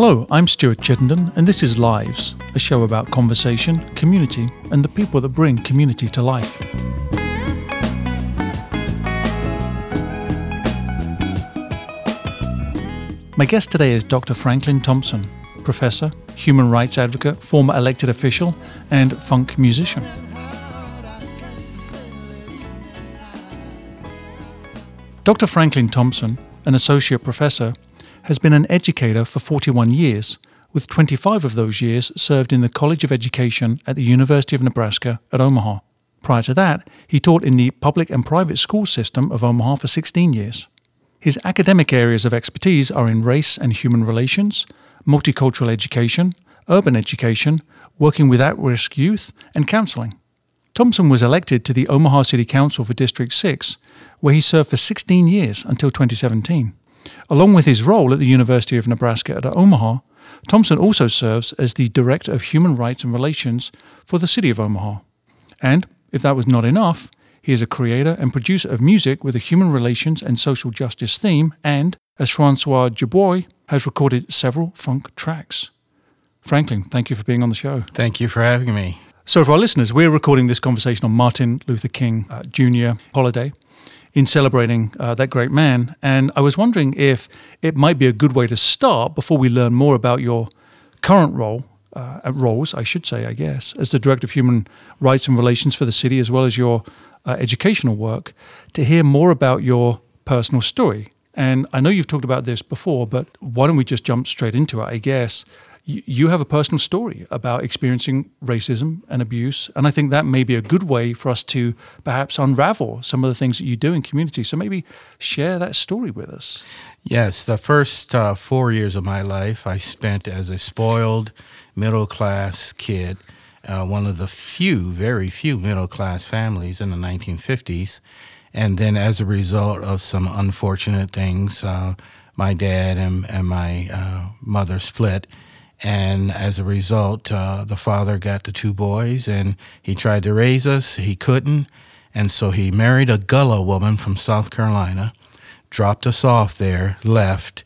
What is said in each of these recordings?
Hello, I'm Stuart Chittenden, and this is Lives, a show about conversation, community, and the people that bring community to life. My guest today is Dr. Franklin Thompson, professor, human rights advocate, former elected official, and funk musician. Dr. Franklin Thompson, an associate professor, has been an educator for 41 years, with 25 of those years served in the College of Education at the University of Nebraska at Omaha. Prior to that, he taught in the public and private school system of Omaha for 16 years. His academic areas of expertise are in race and human relations, multicultural education, urban education, working with at risk youth, and counseling. Thompson was elected to the Omaha City Council for District 6, where he served for 16 years until 2017. Along with his role at the University of Nebraska at Omaha, Thompson also serves as the Director of Human Rights and Relations for the City of Omaha. And, if that was not enough, he is a creator and producer of music with a human relations and social justice theme, and, as Francois Dubois, has recorded several funk tracks. Franklin, thank you for being on the show. Thank you for having me. So, for our listeners, we're recording this conversation on Martin Luther King uh, Jr. holiday in celebrating uh, that great man. And I was wondering if it might be a good way to start before we learn more about your current role, uh, roles, I should say, I guess, as the Director of Human Rights and Relations for the city, as well as your uh, educational work, to hear more about your personal story. And I know you've talked about this before, but why don't we just jump straight into it? I guess you have a personal story about experiencing racism and abuse. And I think that may be a good way for us to perhaps unravel some of the things that you do in community. So maybe share that story with us. Yes, the first uh, four years of my life I spent as a spoiled middle class kid, uh, one of the few, very few middle class families in the 1950s. And then as a result of some unfortunate things, uh, my dad and, and my uh, mother split and as a result, uh, the father got the two boys and he tried to raise us. He couldn't. And so he married a Gullah woman from South Carolina, dropped us off there, left.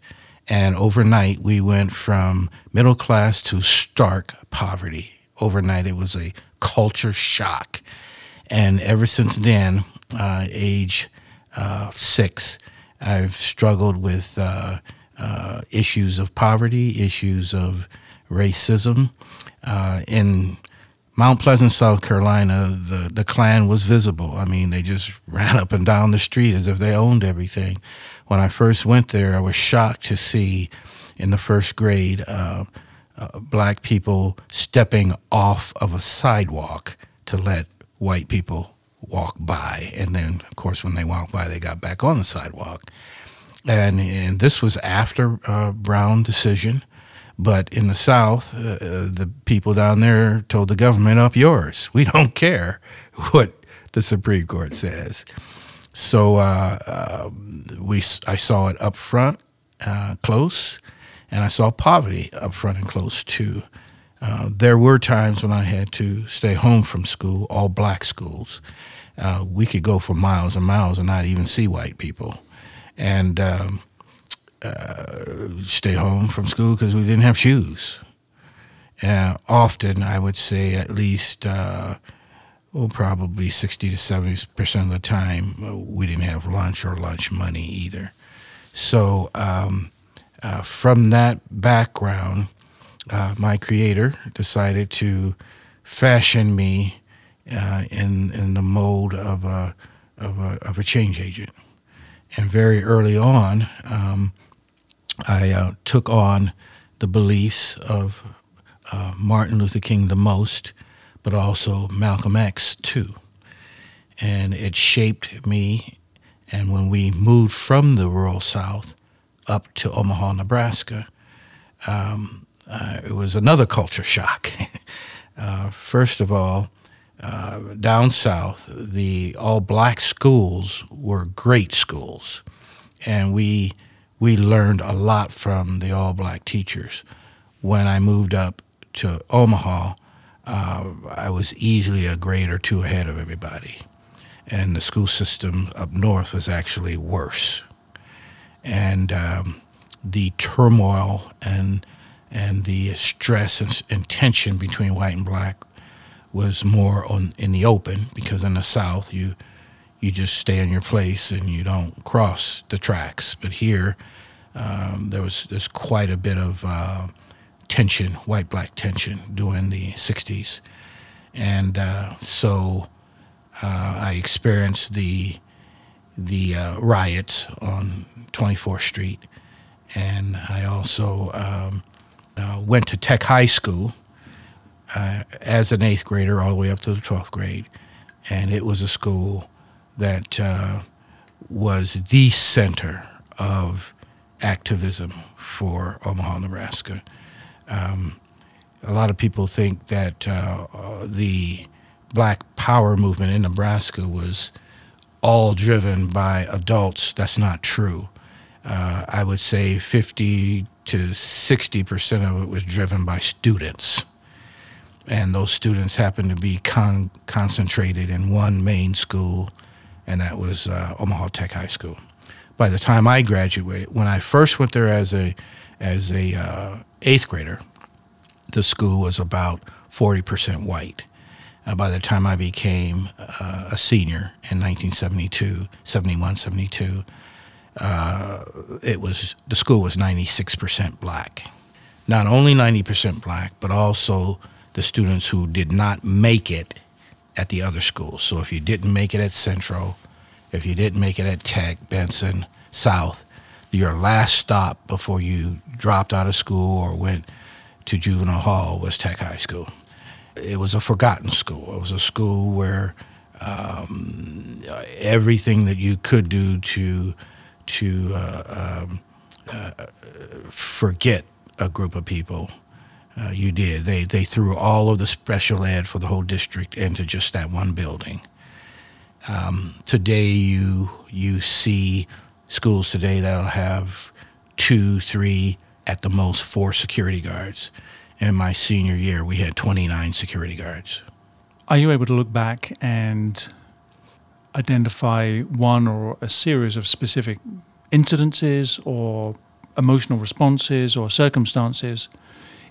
And overnight, we went from middle class to stark poverty. Overnight, it was a culture shock. And ever since then, uh, age uh, six, I've struggled with uh, issues of poverty, issues of racism. Uh, in Mount Pleasant, South Carolina, the, the Klan was visible. I mean, they just ran up and down the street as if they owned everything. When I first went there, I was shocked to see in the first grade uh, uh, black people stepping off of a sidewalk to let white people walk by. And then, of course, when they walked by, they got back on the sidewalk. And, and this was after uh, Brown decision. But in the South, uh, uh, the people down there told the government, up yours. We don't care what the Supreme Court says. So uh, uh, we, I saw it up front, uh, close, and I saw poverty up front and close too. Uh, there were times when I had to stay home from school, all black schools. we could go for miles and miles and not even see white people. And um, uh, stay home from school because we didn't have shoes. Uh, often, I would say at least, uh, well, probably 60 to 70 percent of the time, uh, we didn't have lunch or lunch money either. So, um, uh, from that background, uh, my creator decided to fashion me in in the mold of a of a, of a change agent. And very early on, um, I uh, took on the beliefs of uh, Martin Luther King the most, but also Malcolm X too. And it shaped me. And when we moved from the rural South up to Omaha, Nebraska, um, uh, it was another culture shock. Uh, first of all, uh, down south, the all black schools were great schools. And we we learned a lot from the all black teachers. When I moved up to Omaha, uh, I was easily a grade or two ahead of everybody. And the school system up north was actually worse. And um, the turmoil and and the stress and, and tension between white and black was more on in the open because in the South you you just stay in your place and you don't cross the tracks. But here um, there was there's quite a bit of uh, tension, white black tension during the '60s, and uh, so uh, I experienced the the uh, riots on 24th Street, and I also um, uh, went to Tech High School uh, as an eighth grader all the way up to the 12th grade. And it was a school that uh, was the center of activism for Omaha, Nebraska. Um, a lot of people think that uh, the black power movement in Nebraska was all driven by adults. That's not true. Uh, I would say 50 to 60 percent of it was driven by students and those students happened to be con- concentrated in one main school, and that was uh, Omaha Tech High School. By the time I graduated, when I first went there as a as a uh, eighth grader, the school was about 40% white. Uh, by the time I became uh, a senior in 1972, 71, 72, uh, it was the school was 96% black. Not only 90% black, but also the students who did not make it at the other schools. So if you didn't make it at Central, if you didn't make it at Tech, Benson, South, your last stop before you dropped out of school or went to juvenile hall was Tech High School. It was a forgotten school. It was a school where um, everything that you could do to to uh, um, uh, forget a group of people uh, you did. They they threw all of the special ed for the whole district into just that one building. Um, today, you you see schools today that'll have two, three, at the most four security guards. In my senior year, we had 29 security guards. Are you able to look back and identify one or a series of specific incidences or emotional responses or circumstances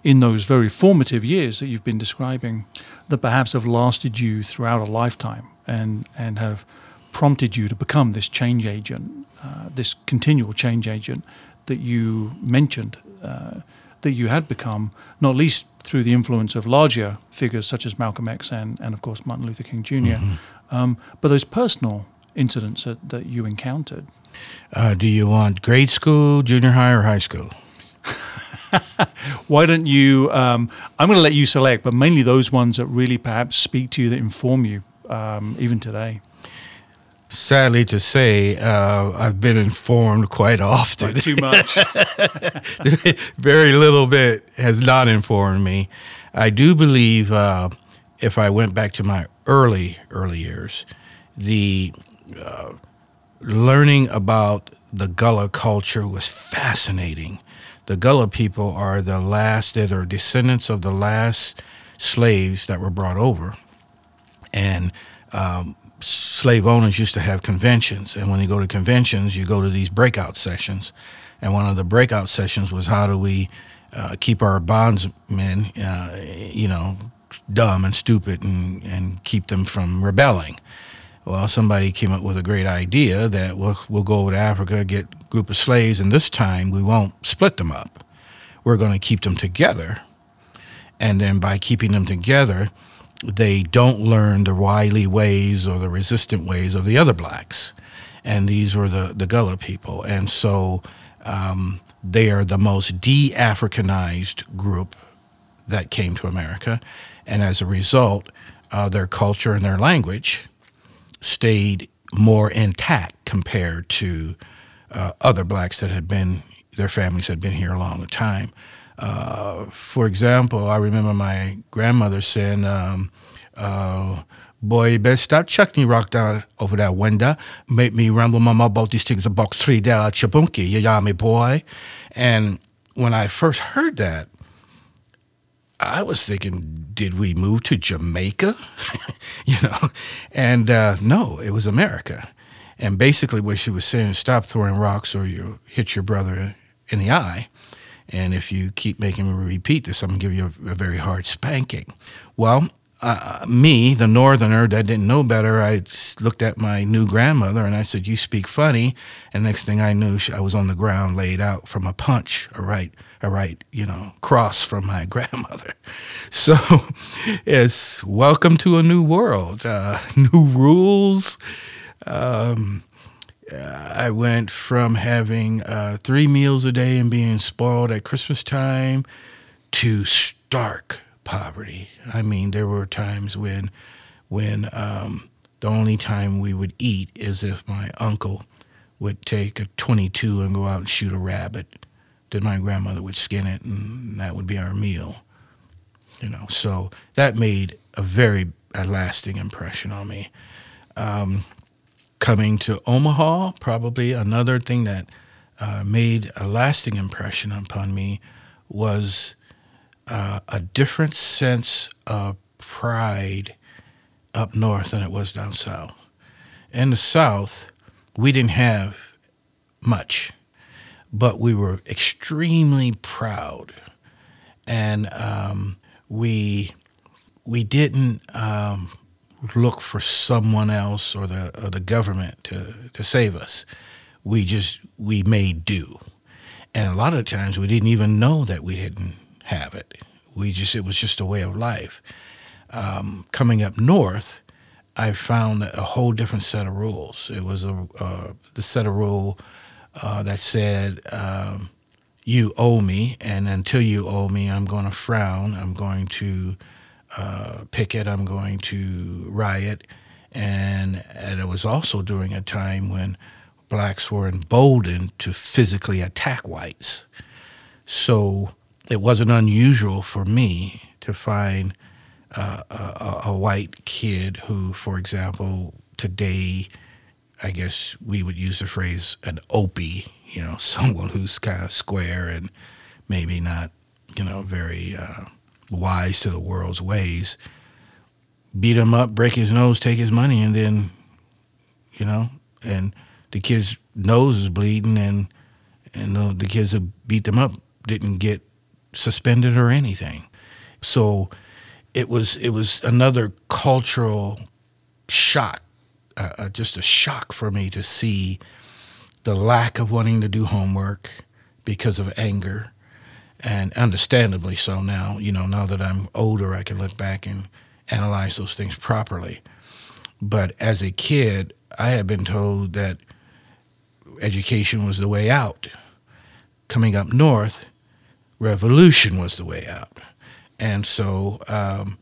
in those very formative years that you've been describing that perhaps have lasted you throughout a lifetime and, and have prompted you to become this change agent, uh, this continual change agent that you mentioned uh, that you had become, not least through the influence of larger figures such as Malcolm X and, and of course, Martin Luther King junior mm-hmm. um, but those personal incidents that, that you encountered. Uh, do you want grade school, junior high, or high school? Why don't you? Um, I'm going to let you select, but mainly those ones that really perhaps speak to you, that inform you, um, even today. Sadly to say, uh, I've been informed quite often. too much. Very little bit has not informed me. I do believe, uh, if I went back to my early, early years, the uh, learning about the Gullah culture was fascinating the Gullah people are the last, they're descendants of the last slaves that were brought over. And um, slave owners used to have conventions. And when you go to conventions, you go to these breakout sessions. And one of the breakout sessions was how do we uh, keep our bondsmen, uh, you know, dumb and stupid and, and keep them from rebelling. Well, somebody came up with a great idea that we'll, we'll go over to Africa, get group of slaves, and this time we won't split them up. We're going to keep them together. And then by keeping them together, they don't learn the wily ways or the resistant ways of the other blacks. And these were the, the Gullah people. And so um, they are the most de Africanized group that came to America. And as a result, uh, their culture and their language stayed more intact compared to uh, other blacks that had been, their families had been here a long time. Uh, for example, I remember my grandmother saying, um, uh, Boy, you better stop chucking rock down over that window. Make me ramble mama about these things about three chabunki, you yah me boy. And when I first heard that, I was thinking, did we move to Jamaica? you know, and uh, no, it was America. And basically, what she was saying is stop throwing rocks or you hit your brother in the eye. And if you keep making me repeat this, I'm going to give you a, a very hard spanking. Well, uh, me, the northerner that didn't know better, I looked at my new grandmother and I said, "You speak funny." And next thing I knew, I was on the ground, laid out from a punch, a right, a right, you know, cross from my grandmother. So, it's welcome to a new world, uh, new rules. Um, I went from having uh, three meals a day and being spoiled at Christmas time to stark poverty. I mean, there were times when, when um, the only time we would eat is if my uncle would take a 22 and go out and shoot a rabbit. Then my grandmother would skin it, and that would be our meal. You know, so that made a very a lasting impression on me. Um, coming to Omaha, probably another thing that uh, made a lasting impression upon me was uh, a different sense of pride up north than it was down south. In the south, we didn't have much, but we were extremely proud, and um, we we didn't um, look for someone else or the or the government to to save us. We just we made do, and a lot of times we didn't even know that we didn't have it. We just it was just a way of life. Um, coming up north, I found a whole different set of rules. It was a uh, the set of rule uh, that said, um, "You owe me, and until you owe me, I'm going to frown. I'm going to uh, picket. I'm going to riot." And, and it was also during a time when blacks were emboldened to physically attack whites. So it wasn't unusual for me to find uh, a, a, white kid who, for example, today, I guess we would use the phrase an opie, you know, someone who's kind of square and maybe not, you know, very uh, wise to the world's ways. Beat him up, break his nose, take his money, and then, you know, and the kid's nose is bleeding, and and the, the kids who beat them up didn't get suspended or anything. So it was it was another cultural shock, uh, uh, just a shock for me to see the lack of wanting to do homework because of anger, and understandably so. Now you know now that I'm older, I can look back and analyze those things properly. But as a kid, I had been told that education was the way out. Coming up north, revolution was the way out. And so um,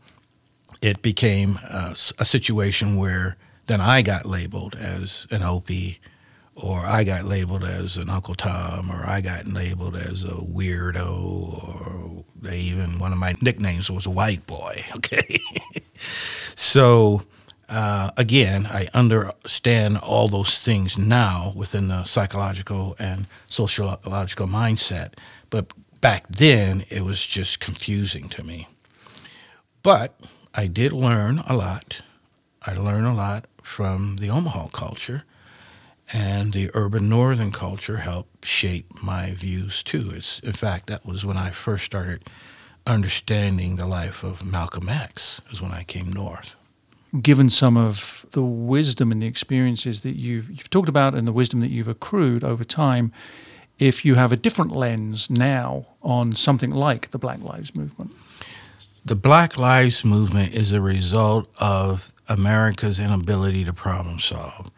it became a, a, situation where then I got labeled as an Opie, or I got labeled as an Uncle Tom, or I got labeled as a weirdo, or they even one of my nicknames was a white boy. Okay, so. Uh, again, I understand all those things now within the psychological and sociological mindset. But back then it was just confusing to me. But I did learn a lot. I learned a lot from the Omaha culture, and the urban northern culture helped shape my views too. It's, in fact, that was when I first started understanding the life of Malcolm X, was when I came north. Given some of the wisdom and the experiences that you've, you've talked about and the wisdom that you've accrued over time, if you have a different lens now on something like the Black Lives Movement? The Black Lives Movement is a result of America's inability to problem solve.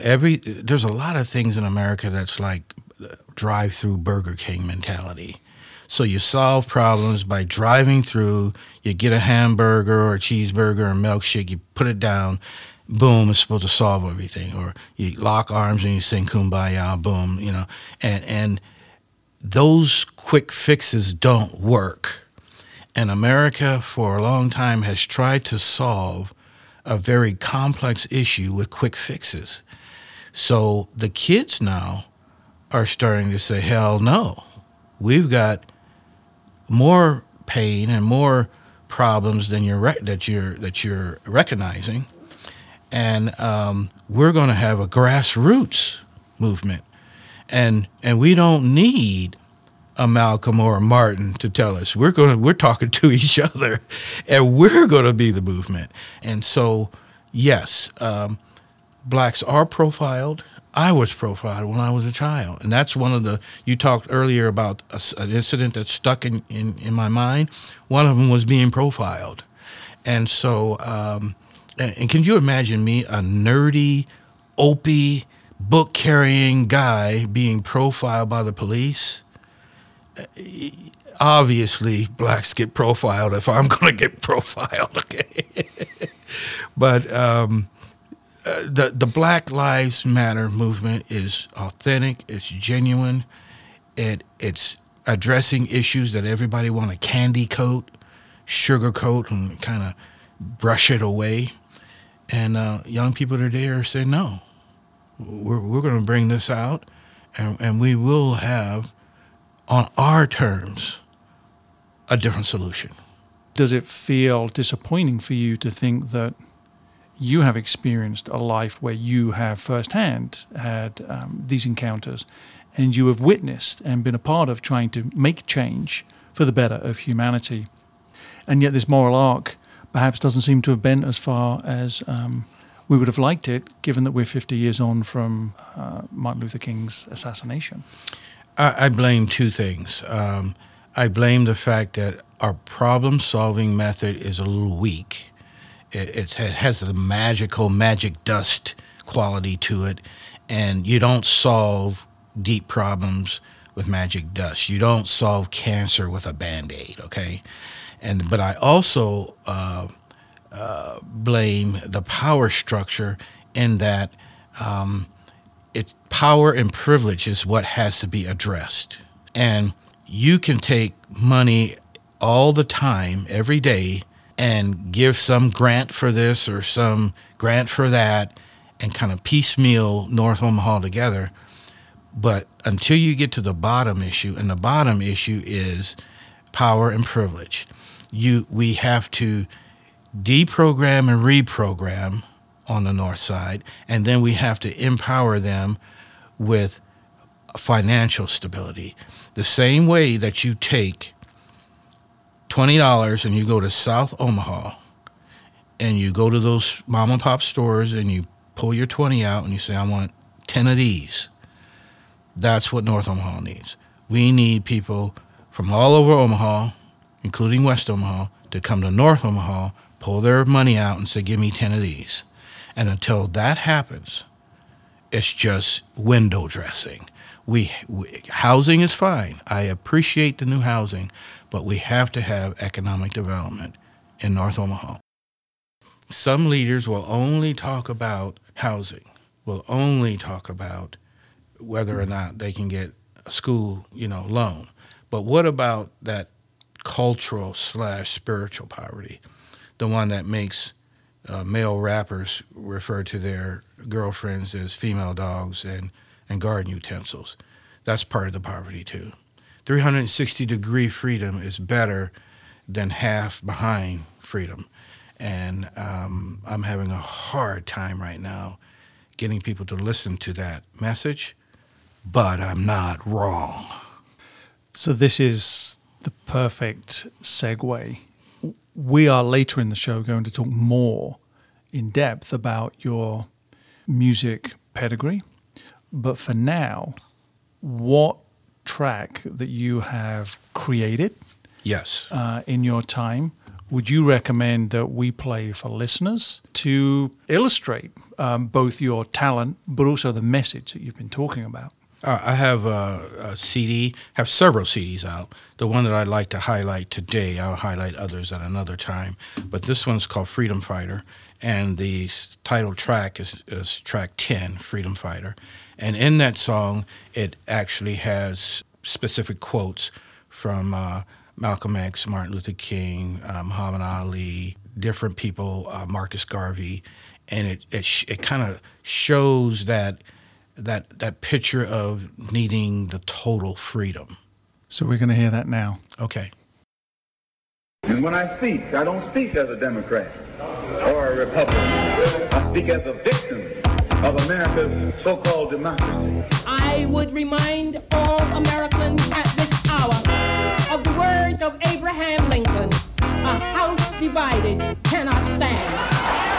Every there's a lot of things in America that's like drive-through Burger King mentality. So you solve problems by driving through. You get a hamburger or a cheeseburger or milkshake. You put it down, boom, it's supposed to solve everything. Or you lock arms and you sing kumbaya, boom, you know. And, and those quick fixes don't work. And America, for a long time, has tried to solve a very complex issue with quick fixes. So the kids now are starting to say, hell no. We've got more pain and more problems than you're re- that you're that you're recognizing and um, we're going to have a grassroots movement, and and we don't need a Malcolm or a Martin to tell us we're going to we're talking to each other, and we're going to be the movement. And so, yes, um, blacks are profiled. I was profiled when I was a child, and that's one of the. You talked earlier about a, an incident that stuck in, in in my mind. One of them was being profiled, and so. Um, and, and can you imagine me, a nerdy, opie, book carrying guy, being profiled by the police? obviously blacks get profiled if I'm going to get profiled. Okay, but um, the the Black Lives Matter movement is authentic. It's genuine. It it's addressing issues that everybody want to candy coat, sugarcoat, and kind of brush it away. And uh, young people today are saying no. We're we're going to bring this out, and and we will have on our terms a different solution. Does it feel disappointing for you to think that you have experienced a life where you have firsthand had um, these encounters and you have witnessed and been a part of trying to make change for the better of humanity? And yet, this moral arc perhaps doesn't seem to have been as far as um, we would have liked it, given that we're 50 years on from uh, Martin Luther King's assassination. I, I blame two things. Um, I blame the fact that our problem solving method is a little weak. It, it has a magical, magic dust quality to it, and you don't solve deep problems with magic dust. You don't solve cancer with a band aid, okay? And but I also uh, uh, blame the power structure in that um, it's power and privilege is what has to be addressed. And you can take money all the time, every day, and give some grant for this or some grant for that and kind of piecemeal North Omaha together. But until you get to the bottom issue, and the bottom issue is power and privilege, you we have to deprogram and reprogram on the north side, and then we have to empower them with financial stability. The same way that you take $20 and you go to South Omaha and you go to those mom and pop stores and you pull your 20 out and you say, I want 10 of these. That's what North Omaha needs. We need people from all over Omaha, including West Omaha, to come to North Omaha, pull their money out and say, Give me 10 of these. And until that happens, it's just window dressing. We, we, housing is fine. I appreciate the new housing, but we have to have economic development in North Omaha. Some leaders will only talk about housing, will only talk about whether or not they can get a school, you know, loan. But what about that cultural slash spiritual poverty, the one that makes uh, male rappers refer to their girlfriends as female dogs and, and garden utensils. That's part of the poverty too. 360 degree freedom is better than half behind freedom. And um, I'm having a hard time right now getting people to listen to that message, but I'm not wrong. So, this is the perfect segue we are later in the show going to talk more in depth about your music pedigree. But for now, what track that you have created yes uh, in your time would you recommend that we play for listeners to illustrate um, both your talent but also the message that you've been talking about uh, I have a, a, CD, have several CDs out. The one that I'd like to highlight today, I'll highlight others at another time. But this one's called Freedom Fighter, and the title track is, is track 10, Freedom Fighter. And in that song, it actually has specific quotes from uh, Malcolm X, Martin Luther King, uh, Muhammad Ali, different people, uh, Marcus Garvey, and it it, sh- it kind of shows that that that picture of needing the total freedom. So we're going to hear that now. Okay. And when I speak, I don't speak as a Democrat or a Republican. I speak as a victim of America's so-called democracy. I would remind all Americans at this hour of the words of Abraham Lincoln, a house divided cannot stand.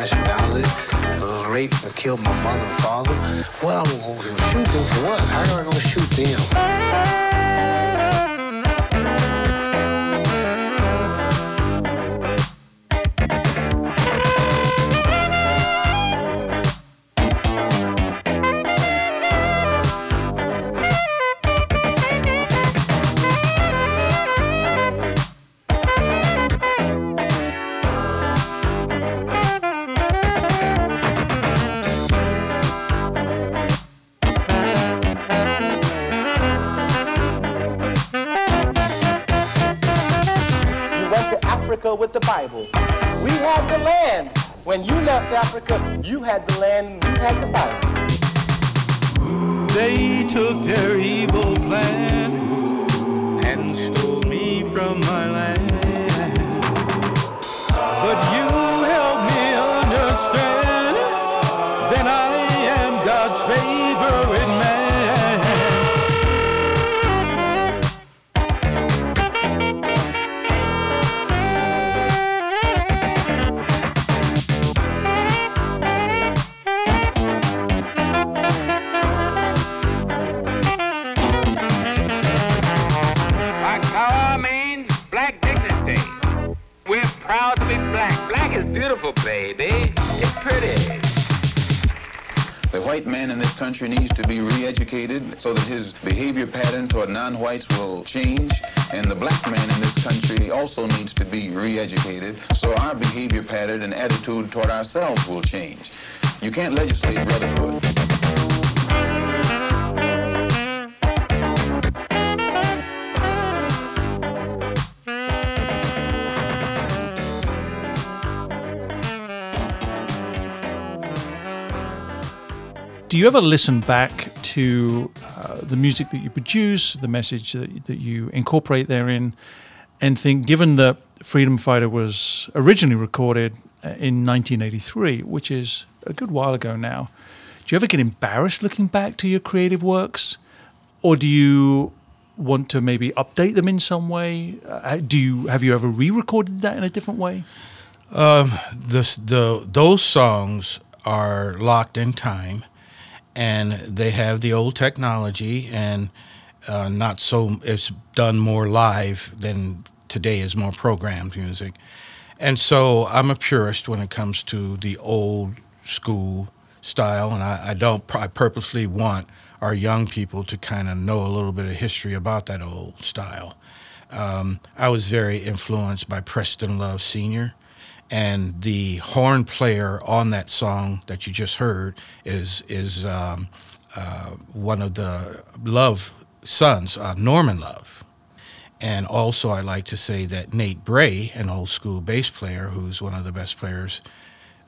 Nationality. uh, Raped and killed my mother and father. What I'm gonna shoot them for what? How am I gonna shoot them? Favorite man. Be re-educated so that his behavior pattern toward non-whites will change. And the black man in this country also needs to be re-educated so our behavior pattern and attitude toward ourselves will change. You can't legislate brotherhood. Do you ever listen back to uh, the music that you produce, the message that, that you incorporate therein, and think, given that Freedom Fighter was originally recorded uh, in 1983, which is a good while ago now, do you ever get embarrassed looking back to your creative works? Or do you want to maybe update them in some way? Uh, do you have you ever re-recorded that in a different way? this the those songs are locked in time and they have the old technology and uh, not so it's done more live than today is more programmed music. And so i'm a purist when it comes to the old school style and i, I don't i purposely want our young people to kind of know a little bit of history about that old style. Um, i was very influenced by preston love senior and the horn player on that song that you just heard is is um, uh, one of the Love sons, uh, Norman Love. And also, I like to say that Nate Bray, an old school bass player who's one of the best players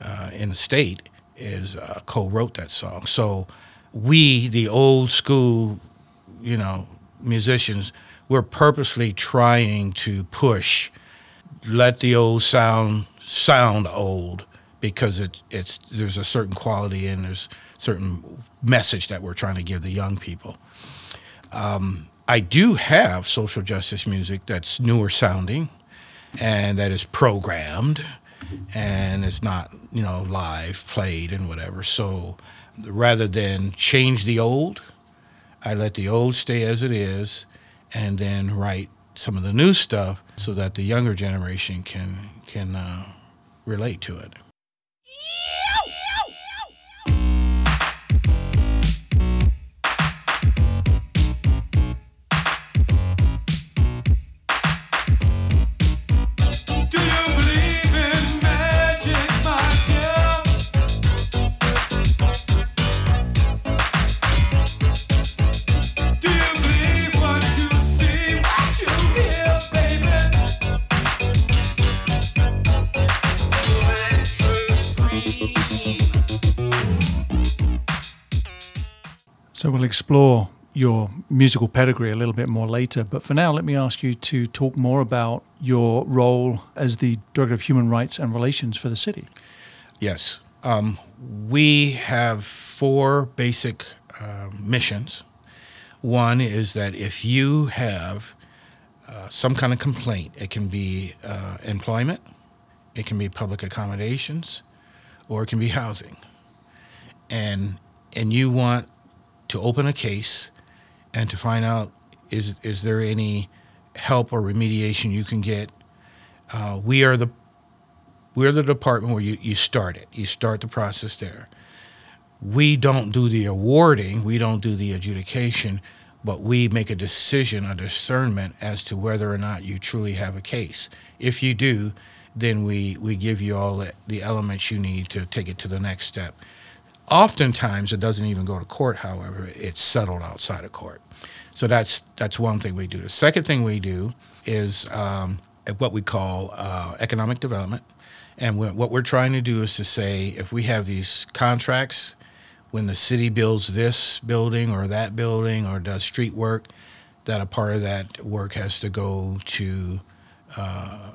uh, in the state, is uh, co-wrote that song. So we, the old school, you know, musicians, we're purposely trying to push let the old sound sound old because it, it's there's a certain quality and there's certain message that we're trying to give the young people. Um, I do have social justice music that's newer sounding and that is programmed and it's not you know live played and whatever. So rather than change the old, I let the old stay as it is and then write some of the new stuff so that the younger generation can can uh, relate to it. Explore your musical pedigree a little bit more later. But for now, let me ask you to talk more about your role as the Director of Human Rights and Relations for the city. Yes. Um, we have four basic uh, missions. One is that if you have uh, some kind of complaint, it can be uh, employment, it can be public accommodations, or it can be housing. And, and you want to open a case and to find out is, is there any help or remediation you can get. Uh, we are the we're the department where you, you start it. You start the process there. We don't do the awarding, we don't do the adjudication, but we make a decision, a discernment as to whether or not you truly have a case. If you do, then we, we give you all the, the elements you need to take it to the next step. Oftentimes, it doesn't even go to court, however, it's settled outside of court. So that's, that's one thing we do. The second thing we do is um, what we call uh, economic development. And what we're trying to do is to say if we have these contracts, when the city builds this building or that building or does street work, that a part of that work has to go to uh,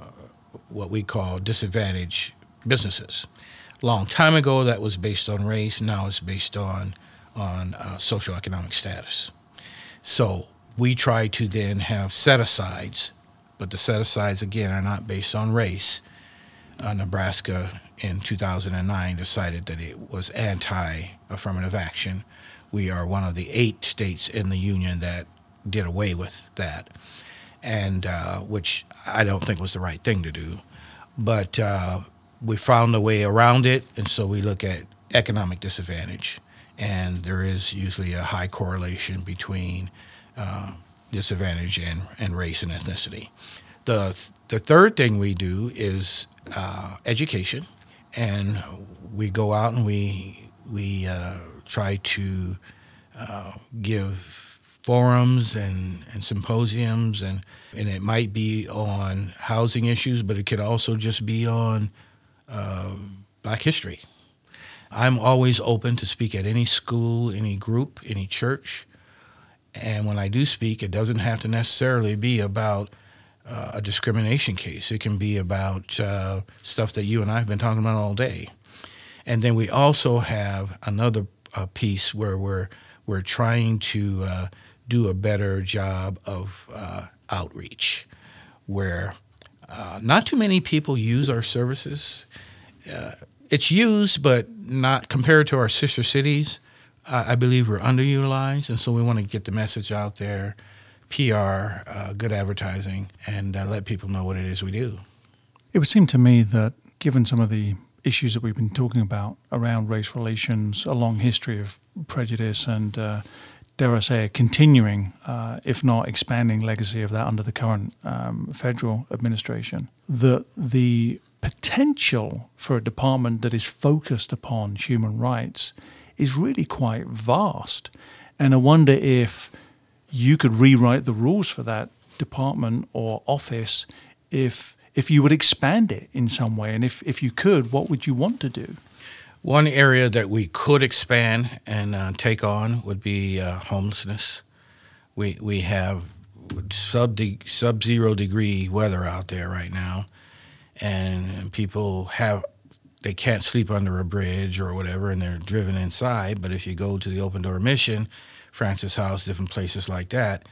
what we call disadvantaged businesses. Long time ago, that was based on race. Now it's based on on uh, socioeconomic status. So we try to then have set asides, but the set asides again are not based on race uh, Nebraska in 2009 decided that it was anti affirmative action. We are one of the eight states in the union that did away with that, and uh, which I don't think was the right thing to do. But uh, we found a way around it, and so we look at economic disadvantage, and there is usually a high correlation between uh, disadvantage and, and race and ethnicity. The, the third thing we do is uh, education, and we go out and we we uh, try to uh, give forums and, and symposiums and and it might be on housing issues, but it could also just be on Black history. I'm always open to speak at any school, any group, any church, and when I do speak, it doesn't have to necessarily be about uh, a discrimination case. It can be about uh, stuff that you and I have been talking about all day. And then we also have another uh, piece where we're we're trying to uh, do a better job of uh, outreach, where uh, not too many people use our services. it's used, but not compared to our sister cities. I believe we're underutilized, and so we want to get the message out there PR, uh, good advertising, and uh, let people know what it is we do. It would seem to me that given some of the issues that we've been talking about around race relations, a long history of prejudice, and uh, dare I say, a continuing, uh, if not expanding, legacy of that under the current um, federal administration, that the potential for a department that is focused upon human rights is really quite vast. And I wonder if you could rewrite the rules for that department or office if if you would expand it in some way and if, if you could what would you want to do one area that we could expand and uh, take on would be uh, homelessness. We we have sub sub zero degree weather out there right now and people have they can't sleep under a bridge or whatever and they're driven inside. But if you go to the open door mission Francis House, different places like that,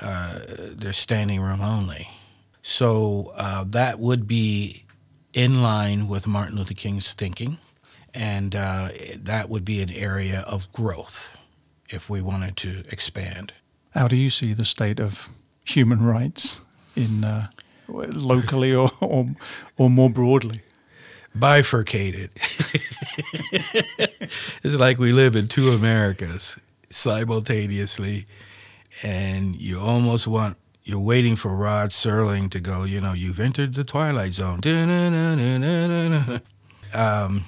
uh, they're standing room only. So uh, that would be in line with Martin Luther King's thinking, and uh, that would be an area of growth if we wanted to expand. How do you see the state of human rights in uh, locally or, or, or more broadly? Bifurcated. it's like we live in two Americas simultaneously, and you almost want you're waiting for Rod Serling to go. You know, you've entered the twilight zone. Um,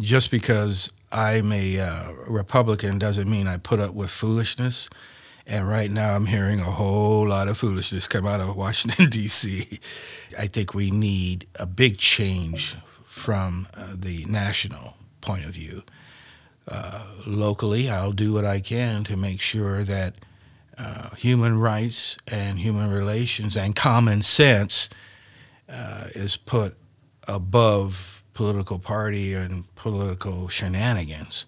just because I'm a uh, Republican doesn't mean I put up with foolishness. And right now, I'm hearing a whole lot of foolishness come out of Washington, D.C. I think we need a big change from uh, the national point of view uh, locally, I'll do what I can to make sure that uh, human rights and human relations and common sense uh, is put above political party and political shenanigans.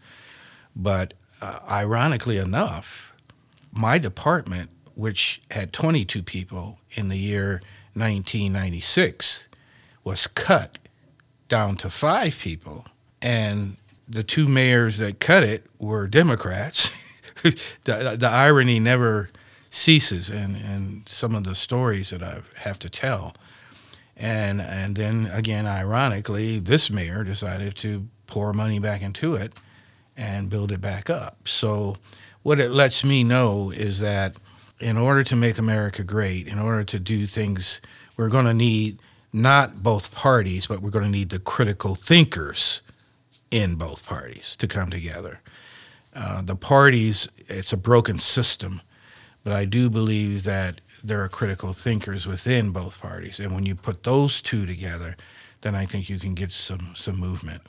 But uh, ironically enough, my department, which had 22 people in the year 1996, was cut down to five people. And the two mayors that cut it were Democrats. the, the irony never ceases, and, and some of the stories that I have to tell. And, and then again, ironically, this mayor decided to pour money back into it and build it back up. So, what it lets me know is that in order to make America great, in order to do things, we're going to need not both parties, but we're going to need the critical thinkers in both parties to come together. Uh, the parties, it's a broken system, but I do believe that there are critical thinkers within both parties. And when you put those two together, then I think you can get some, some movement.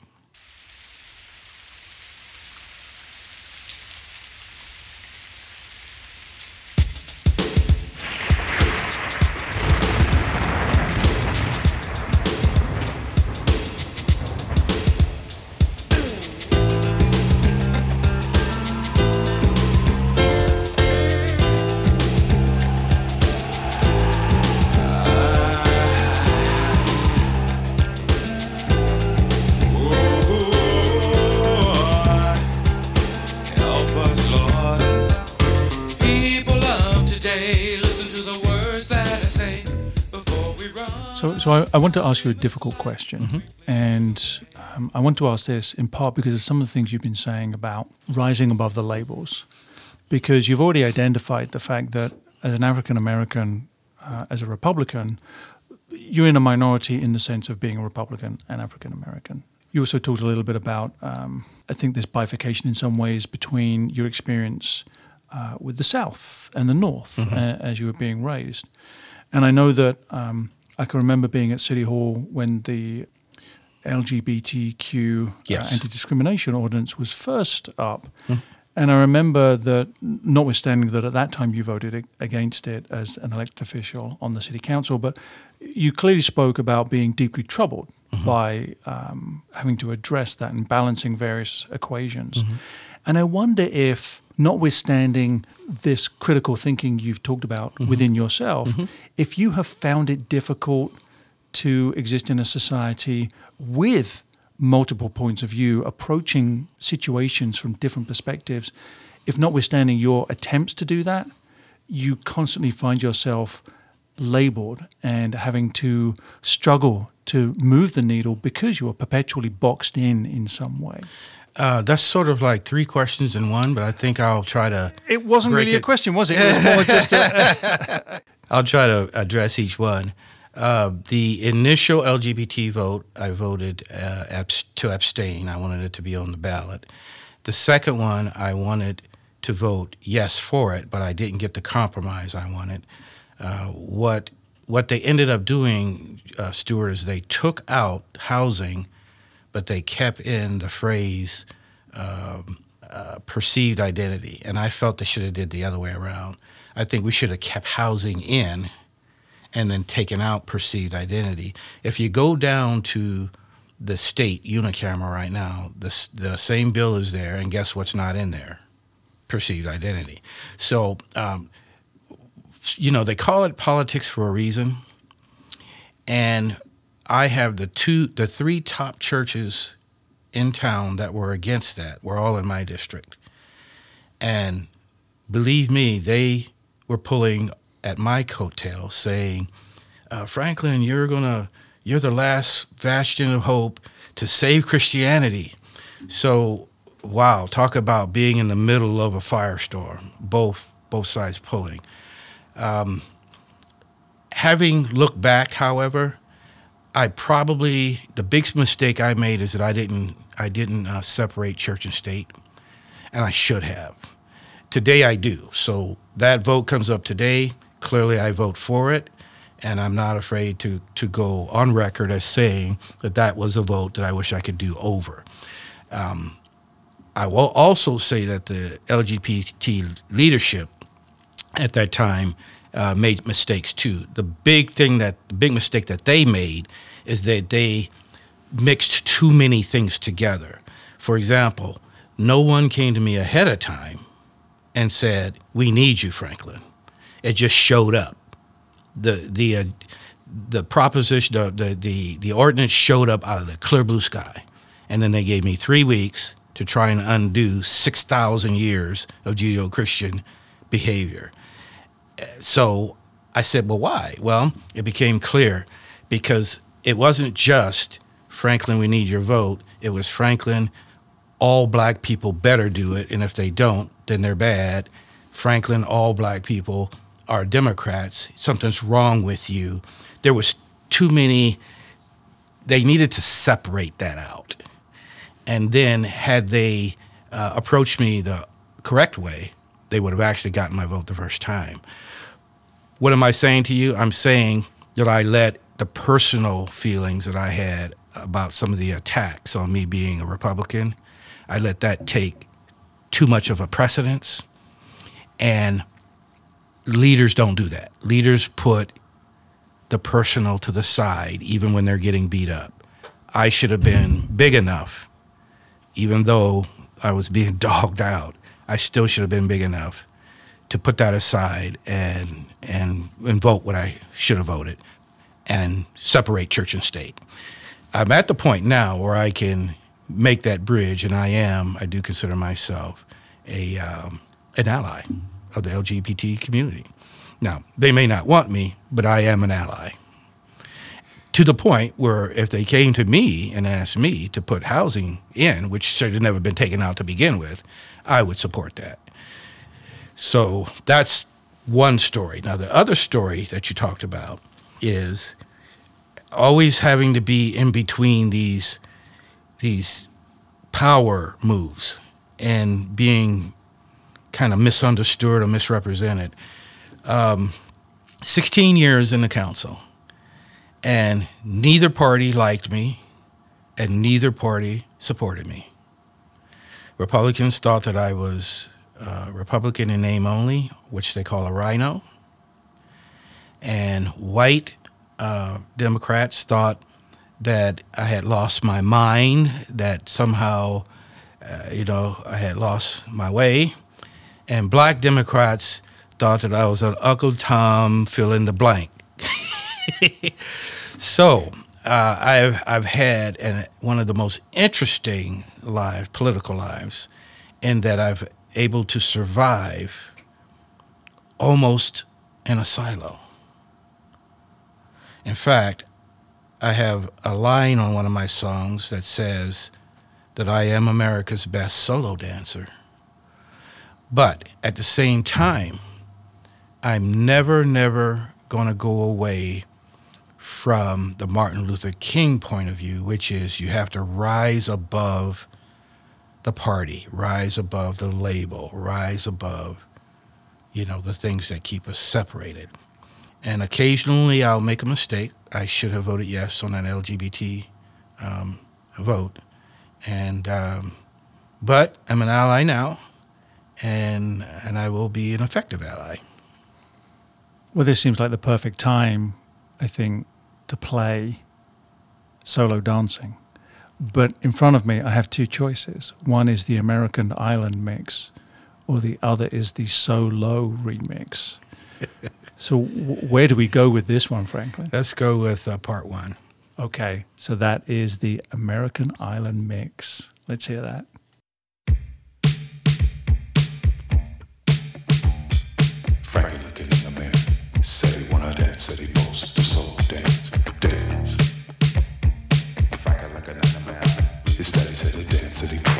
So I, I, want to ask you a difficult question, mm-hmm. and um, I want to ask this in part because of some of the things you've been saying about rising above the labels, because you've already identified the fact that as an African American, uh, as a Republican, you're in a minority in the sense of being a Republican and African American. You also talked a little bit about, um, I think, this bifurcation in some ways between your experience uh, with the South and the North mm-hmm. uh, as you were being raised. And I know that um, I can remember being at City Hall when the LGBTQ uh, yes. uh, anti discrimination ordinance was first up. Mm. And I remember that, notwithstanding that at that time you voted against it as an elected official on the city council, but you clearly spoke about being deeply troubled mm-hmm. by um, having to address that and balancing various equations. Mm-hmm. And I wonder if notwithstanding this critical thinking you've talked about mm-hmm. within yourself, mm-hmm. if you have found it difficult to exist in a society with multiple points of view, approaching situations from different perspectives, if notwithstanding your attempts to do that, you constantly find yourself labeled and having to struggle to move the needle because you are perpetually boxed in in some way. Uh, that's sort of like three questions in one, but I think I'll try to. It wasn't really it. a question, was it? It was more just a. I'll try to address each one. Uh, the initial LGBT vote, I voted uh, abs- to abstain. I wanted it to be on the ballot. The second one, I wanted to vote yes for it, but I didn't get the compromise I wanted. Uh, what what they ended up doing, uh, Stuart, is they took out housing but they kept in the phrase um, uh, perceived identity. And I felt they should have did the other way around. I think we should have kept housing in and then taken out perceived identity. If you go down to the state unicameral right now, the, the same bill is there, and guess what's not in there? Perceived identity. So, um, you know, they call it politics for a reason. And I have the two, the three top churches in town that were against that were all in my district. And believe me, they were pulling at my coattail saying, uh, Franklin, you're gonna, you're the last bastion of hope to save Christianity. So, wow, talk about being in the middle of a firestorm. Both both sides pulling. Um, having looked back, however, I probably the biggest mistake I made is that I didn't I didn't uh, separate church and state, and I should have. Today I do. So that vote comes up today. Clearly, I vote for it, and I'm not afraid to to go on record as saying that that was a vote that I wish I could do over. Um, I will also say that the LGBT leadership at that time uh, made mistakes too. The big thing that the big mistake that they made is that they mixed too many things together. For example, no one came to me ahead of time and said, "We need you, Franklin." It just showed up. The the uh, the proposition, the, the the the ordinance showed up out of the clear blue sky, and then they gave me three weeks to try and undo six thousand years of Judeo-Christian behavior. So I said, "Well, why?" Well, it became clear because it wasn't just Franklin, we need your vote. It was Franklin, all black people better do it, and if they don't, then they're bad. Franklin, all black people are Democrats. Something's wrong with you. There was too many. They needed to separate that out, and then had they uh, approached me the correct way, they would have actually gotten my vote the first time. What am I saying to you? I'm saying that I let the personal feelings that I had about some of the attacks on me being a Republican, I let that take too much of a precedence. And leaders don't do that. Leaders put the personal to the side, even when they're getting beat up. I should have been big enough, even though I was being dogged out. I still should have been big enough to put that aside and and, and vote what I should have voted and separate church and state. I'm at the point now where I can make that bridge, and I am. I do consider myself a um, an ally of the LGBT community. Now, they may not want me, but I am an ally. To the point where if they came to me and asked me to put housing in, which should have never been taken out to begin with, I would support that. So that's one story. Now, the other story that you talked about is always having to be in between these these power moves and being kind of misunderstood or misrepresented. Um, 16 years in the council, and neither party liked me, and neither party supported me. Republicans thought that I was uh, Republican in name only, which they call a RINO. and white uh, Democrats thought that I had lost my mind, that somehow, uh, you know, I had lost my way. And black Democrats thought that I was an Uncle Tom fill in the blank. so uh, I've, I've had an, one of the most interesting lives, political lives, in that I've able to survive almost in a silo. In fact, I have a line on one of my songs that says that I am America's best solo dancer. But at the same time, I'm never, never going to go away from the Martin Luther King point of view, which is you have to rise above the party, rise above the label, rise above, you know, the things that keep us separated. And occasionally I'll make a mistake. I should have voted yes on an LGBT um, vote. And, um, but I'm an ally now, and, and I will be an effective ally. Well, this seems like the perfect time, I think, to play solo dancing. But in front of me, I have two choices. One is the American Island mix, or the other is the solo remix. so, w- where do we go with this one, Franklin? Let's go with uh, part one. Okay, so that is the American Island mix. Let's hear that. Frankie looking in the mirror, said he wanna dance, said he wants his daddy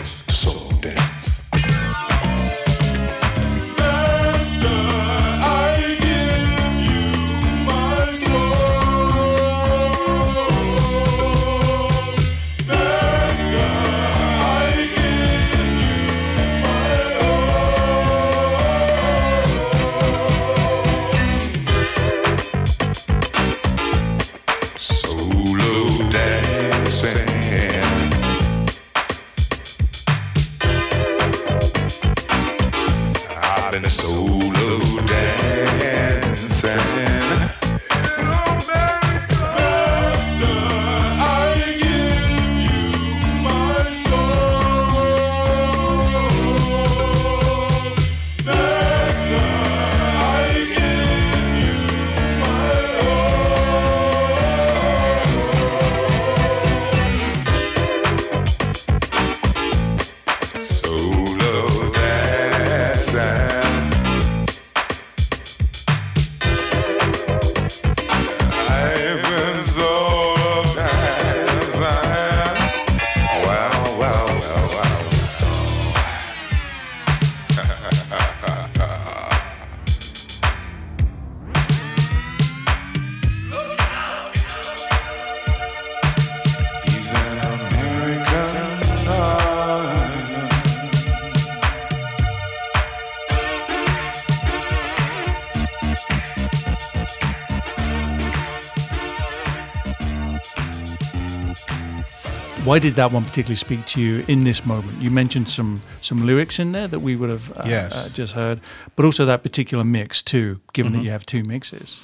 Why did that one particularly speak to you in this moment? You mentioned some some lyrics in there that we would have uh, Yes. uh, just heard, but also that particular mix too. Given Mm-hmm. that you have two mixes,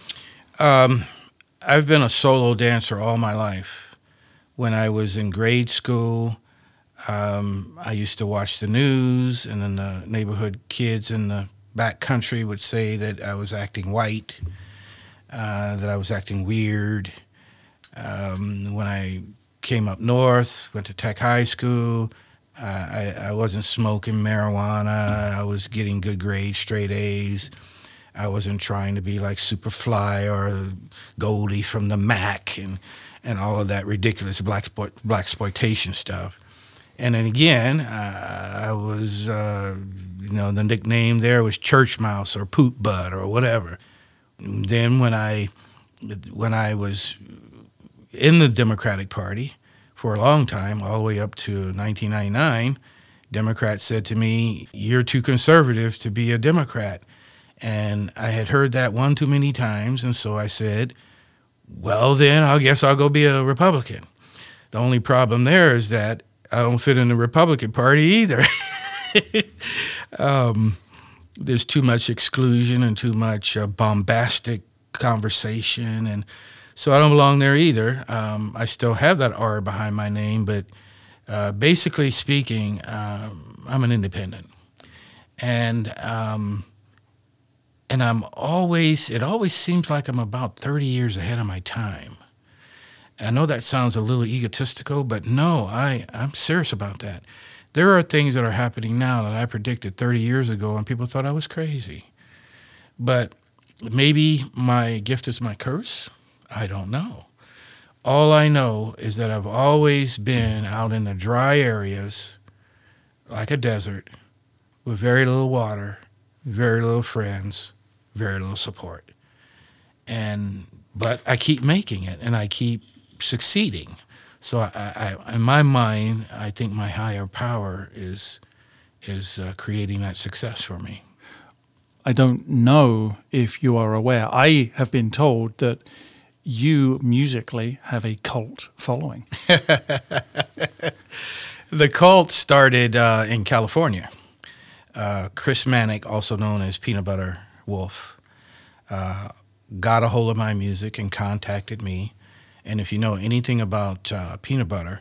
Um, I've been a solo dancer all my life. When I was in grade school, um, I used to watch the news, and then the neighborhood kids in the back country would say that I was acting white, uh, that I was acting weird. Um, when I came up north, went to Tech High School, uh, I, I wasn't smoking marijuana. I was getting good grades, straight A's. I wasn't trying to be like Superfly or Goldie from the Mack and, and all of that ridiculous black blaxploitation stuff. And then again, uh, I was, uh, you know, the nickname there was Church Mouse or Poot Bud or whatever. Then when I when I was in the Democratic Party for a long time, all the way up to 1999, Democrats said to me, "You're too conservative to be a Democrat." And I had heard that one too many times, and so I said, "Well, then I guess I'll go be a Republican." The only problem there is that I don't fit in the Republican Party either. um, there's too much exclusion and too much uh, bombastic conversation, and so I don't belong there either. Um, I still have that R behind my name, but uh, basically speaking, um, I'm an independent, and um, and I'm always. It always seems like I'm about 30 years ahead of my time. I know that sounds a little egotistical, but no, I, I'm serious about that. There are things that are happening now that I predicted 30 years ago, and people thought I was crazy. But maybe my gift is my curse. I don't know. All I know is that I've always been out in the dry areas, like a desert, with very little water, very little friends, very little support. And but I keep making it, and I keep succeeding. So I, I, in my mind, I think my higher power is is uh, creating that success for me. I don't know if you are aware. I have been told that you musically have a cult following. The cult started uh, in California. Uh, Chris Manak, also known as Peanut Butter Wolf, uh, got a hold of my music and contacted me. And if you know anything about uh, peanut butter,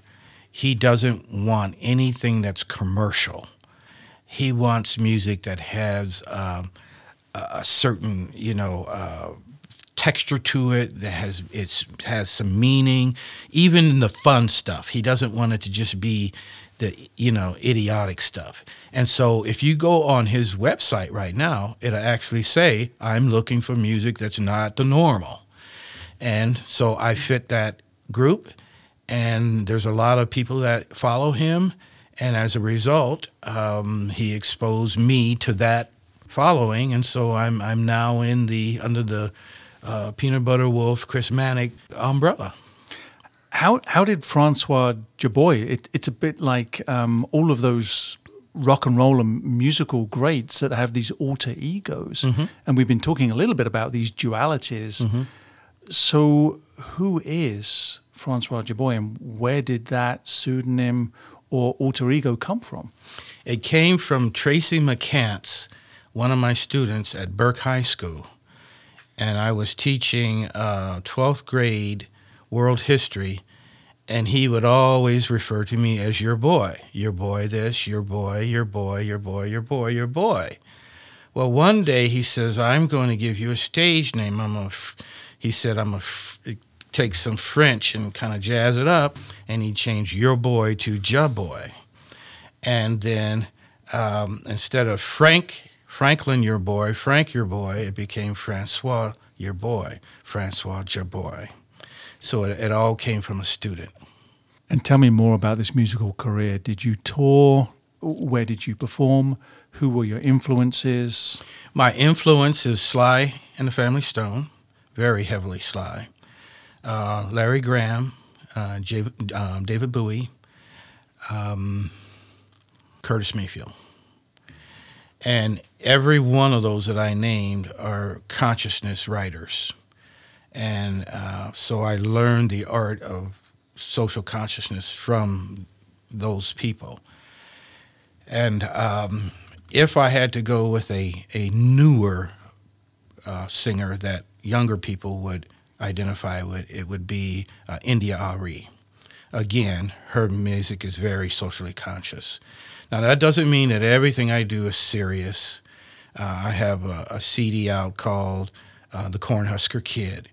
he doesn't want anything that's commercial. He wants music that has um, a certain, you know, uh, texture to it that has it's has some meaning, even in the fun stuff. He doesn't want it to just be the you know idiotic stuff. And so if you go on his website right now, it'll actually say, "I'm looking for music that's not the normal." And so I fit that group, and there's a lot of people that follow him. And as a result, um, he exposed me to that following, and so I'm I'm now in the under the uh, Peanut Butter Wolf Chris Manak umbrella. How how did Francois Jaboy? It, it's a bit like um, all of those rock and roll and musical greats that have these alter egos, and we've been talking a little bit about these dualities. So, who is Francois Jaboy, and where did that pseudonym or alter ego come from? It came from Tracy McCants, one of my students at Burke High School, and I was teaching uh, 12th grade world history, and he would always refer to me as your boy, your boy this, your boy, your boy, your boy, your boy, your boy. Well, one day he says, I'm going to give you a stage name. I'm a, f-" he said, I'm a, f- take some French and kind of jazz it up, and he changed your boy to Ja boy. And then um, instead of Frank, Franklin, your boy, Frank, your boy, it became Francois, your boy, Francois Jaboy. So it, it all came from a student. And tell me more about this musical career. Did you tour? Where did you perform? Who were your influences? My influence is Sly and the Family Stone, very heavily Sly. Uh, Larry Graham, uh, J- um, David Bowie, um, Curtis Mayfield. And every one of those that I named are consciousness writers. And uh, so I learned the art of social consciousness from those people. And um, if I had to go with a, a newer uh, singer that younger people would identify with, it would be uh, India.Arie. Again, her music is very socially conscious. Now, that doesn't mean that everything I do is serious. Uh, I have a, a, CD out called uh, The Cornhusker Kid,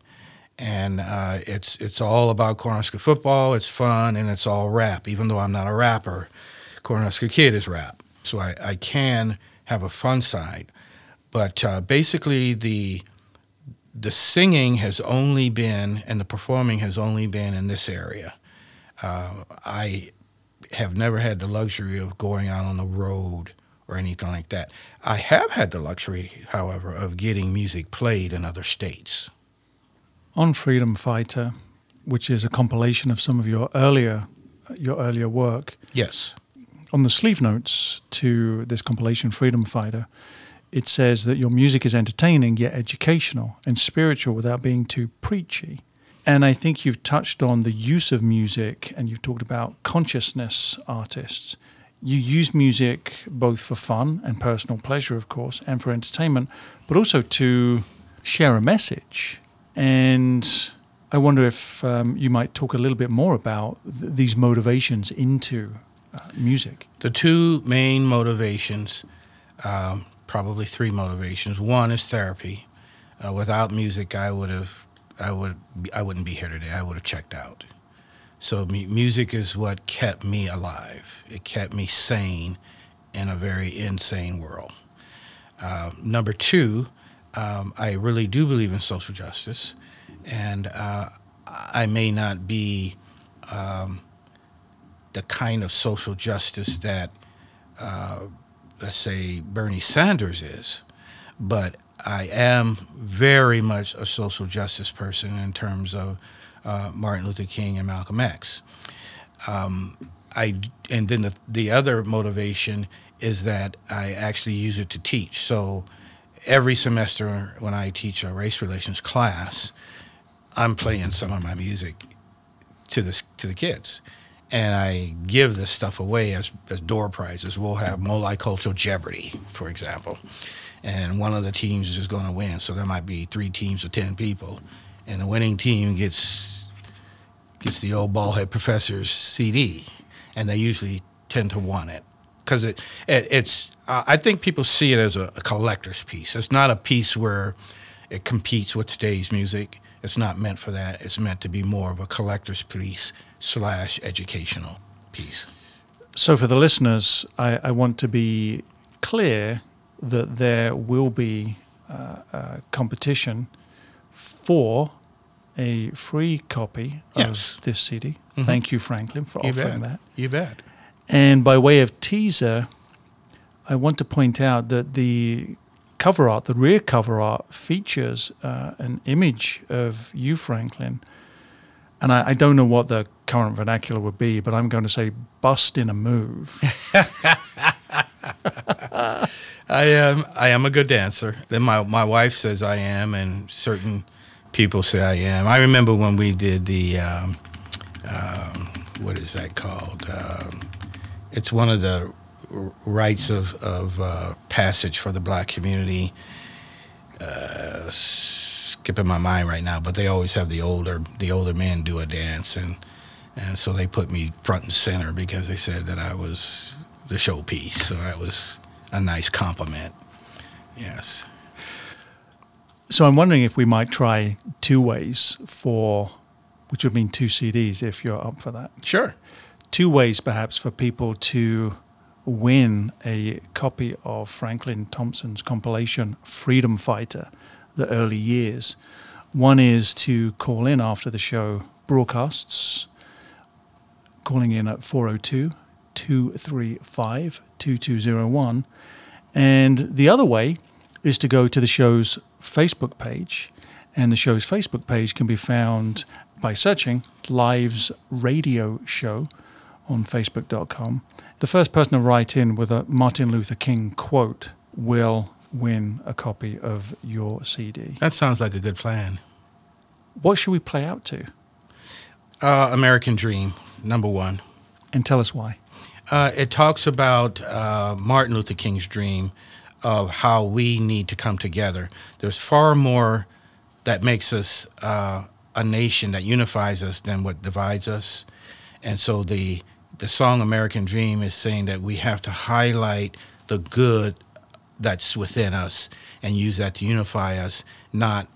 and uh, it's it's all about Cornhusker football. It's fun and it's all rap. Even though I'm not a rapper, Cornhusker Kid is rap, so I, I can have a fun side. But uh, basically, the the singing has only been and the performing has only been in this area. Uh, I have never had the luxury of going out on the road or anything like that. I have had the luxury, however, of getting music played in other states. On Freedom Fighter, which is a compilation of some of your earlier your earlier work. Yes. On the sleeve notes to this compilation, Freedom Fighter, it says that your music is entertaining yet educational and spiritual without being too preachy. And I think you've touched on the use of music and you've talked about consciousness artists. You use music both for fun and personal pleasure, of course, and for entertainment, but also to share a message. And I wonder if um, you might talk a little bit more about th- these motivations into uh, music. The two main motivations, um, probably three motivations. One is therapy. Uh, without music, I would have I would I wouldn't be here today. I would have checked out. So music is what kept me alive. It kept me sane in a very insane world. Uh, number two, um, I really do believe in social justice, and uh, I may not be um, the kind of social justice that, uh, let's say, Bernie Sanders is, but I am very much a social justice person in terms of uh, Martin Luther King and Malcolm X. Um, I and then the the other motivation is that I actually use it to teach. So every semester when I teach a race relations class, I'm playing some of my music to the to the kids, and I give this stuff away as as door prizes. We'll have multicultural Jeopardy, for example and one of the teams is going to win. So there might be three teams of ten people, and the winning team gets gets the old ballhead professor's CD, and they usually tend to want it because it, it, it's. Uh, I think people see it as a, a collector's piece. It's not a piece where it competes with today's music. It's not meant for that. It's meant to be more of a collector's piece slash educational piece. So, for the listeners, I, I want to be clear that there will be uh, a competition for a free copy yes. of this CD. Mm-hmm. Thank you, Franklin, for you offering bet. that. You bet. And by way of teaser, I want to point out that the cover art, the rear cover art, features uh, an image of you, Franklin. And I, I, don't know what the current vernacular would be, but I'm going to say bust in a move. I am. I am a good dancer. Then my my wife says I am, and certain people say I am. I remember when we did the um, um, what is that called? Um, it's one of the rites of of uh, passage for the black community. Uh, skipping my mind right now, but they always have the older the older men do a dance, and and so they put me front and center because they said that I was the showpiece. So that was a nice compliment. Yes. So I'm wondering if we might try two ways for, which would mean two CDs if you're up for that. Sure. Two ways perhaps for people to win a copy of Franklin Thompson's compilation Freedom Fighter, The Early Years. One is to call in after the show broadcasts, calling in at 402 235 2201. And the other way is to go to the show's Facebook page. And the show's Facebook page can be found by searching Lives Radio Show on Facebook.com. The first person to write in with a Martin Luther King quote will win a copy of your CD. That sounds like a good plan. What should we play out to? Uh, American Dream, number one. And tell us why. Uh, it talks about uh, Martin Luther King's dream of how we need to come together. There's far more that makes us uh, a nation that unifies us than what divides us. And so the the song American Dream is saying that we have to highlight the good that's within us and use that to unify us, not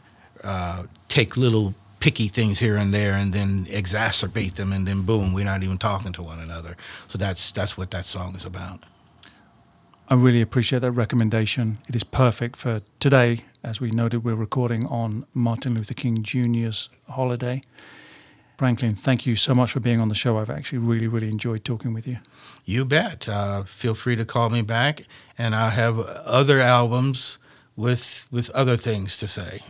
uh, take little picky things here and there and then exacerbate them and then boom, we're not even talking to one another. So that's that's what that song is about. I really appreciate that recommendation. It is perfect for today. As we noted, we're recording on Martin Luther King Jr.'s holiday. Franklin, thank you so much for being on the show. I've actually really, really enjoyed talking with you. You bet. Uh, feel free to call me back, and I'll have other albums with with other things to say.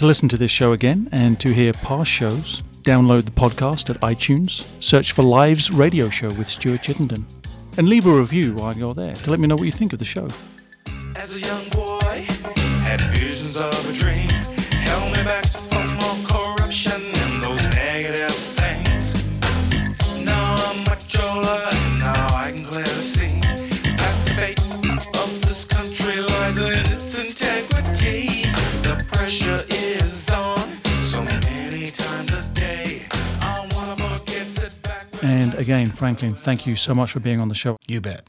To listen to this show again and to hear past shows, download the podcast at iTunes, search for Lives Radio Show with Stuart Chittenden, and leave a review while you're there to let me know what you think of the show. As a young boy, had visions of a dream, again, Franklin, thank you so much for being on the show. You bet.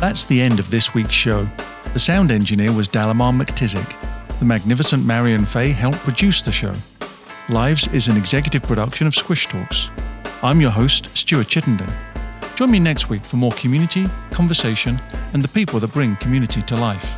That's the end of this week's show. The sound engineer was Dalamar McTizick. The magnificent Marion Fay helped produce the show. Lives is an executive production of Squish Talks. I'm your host, Stuart Chittenden. Join me next week for more community, conversation, and the people that bring community to life.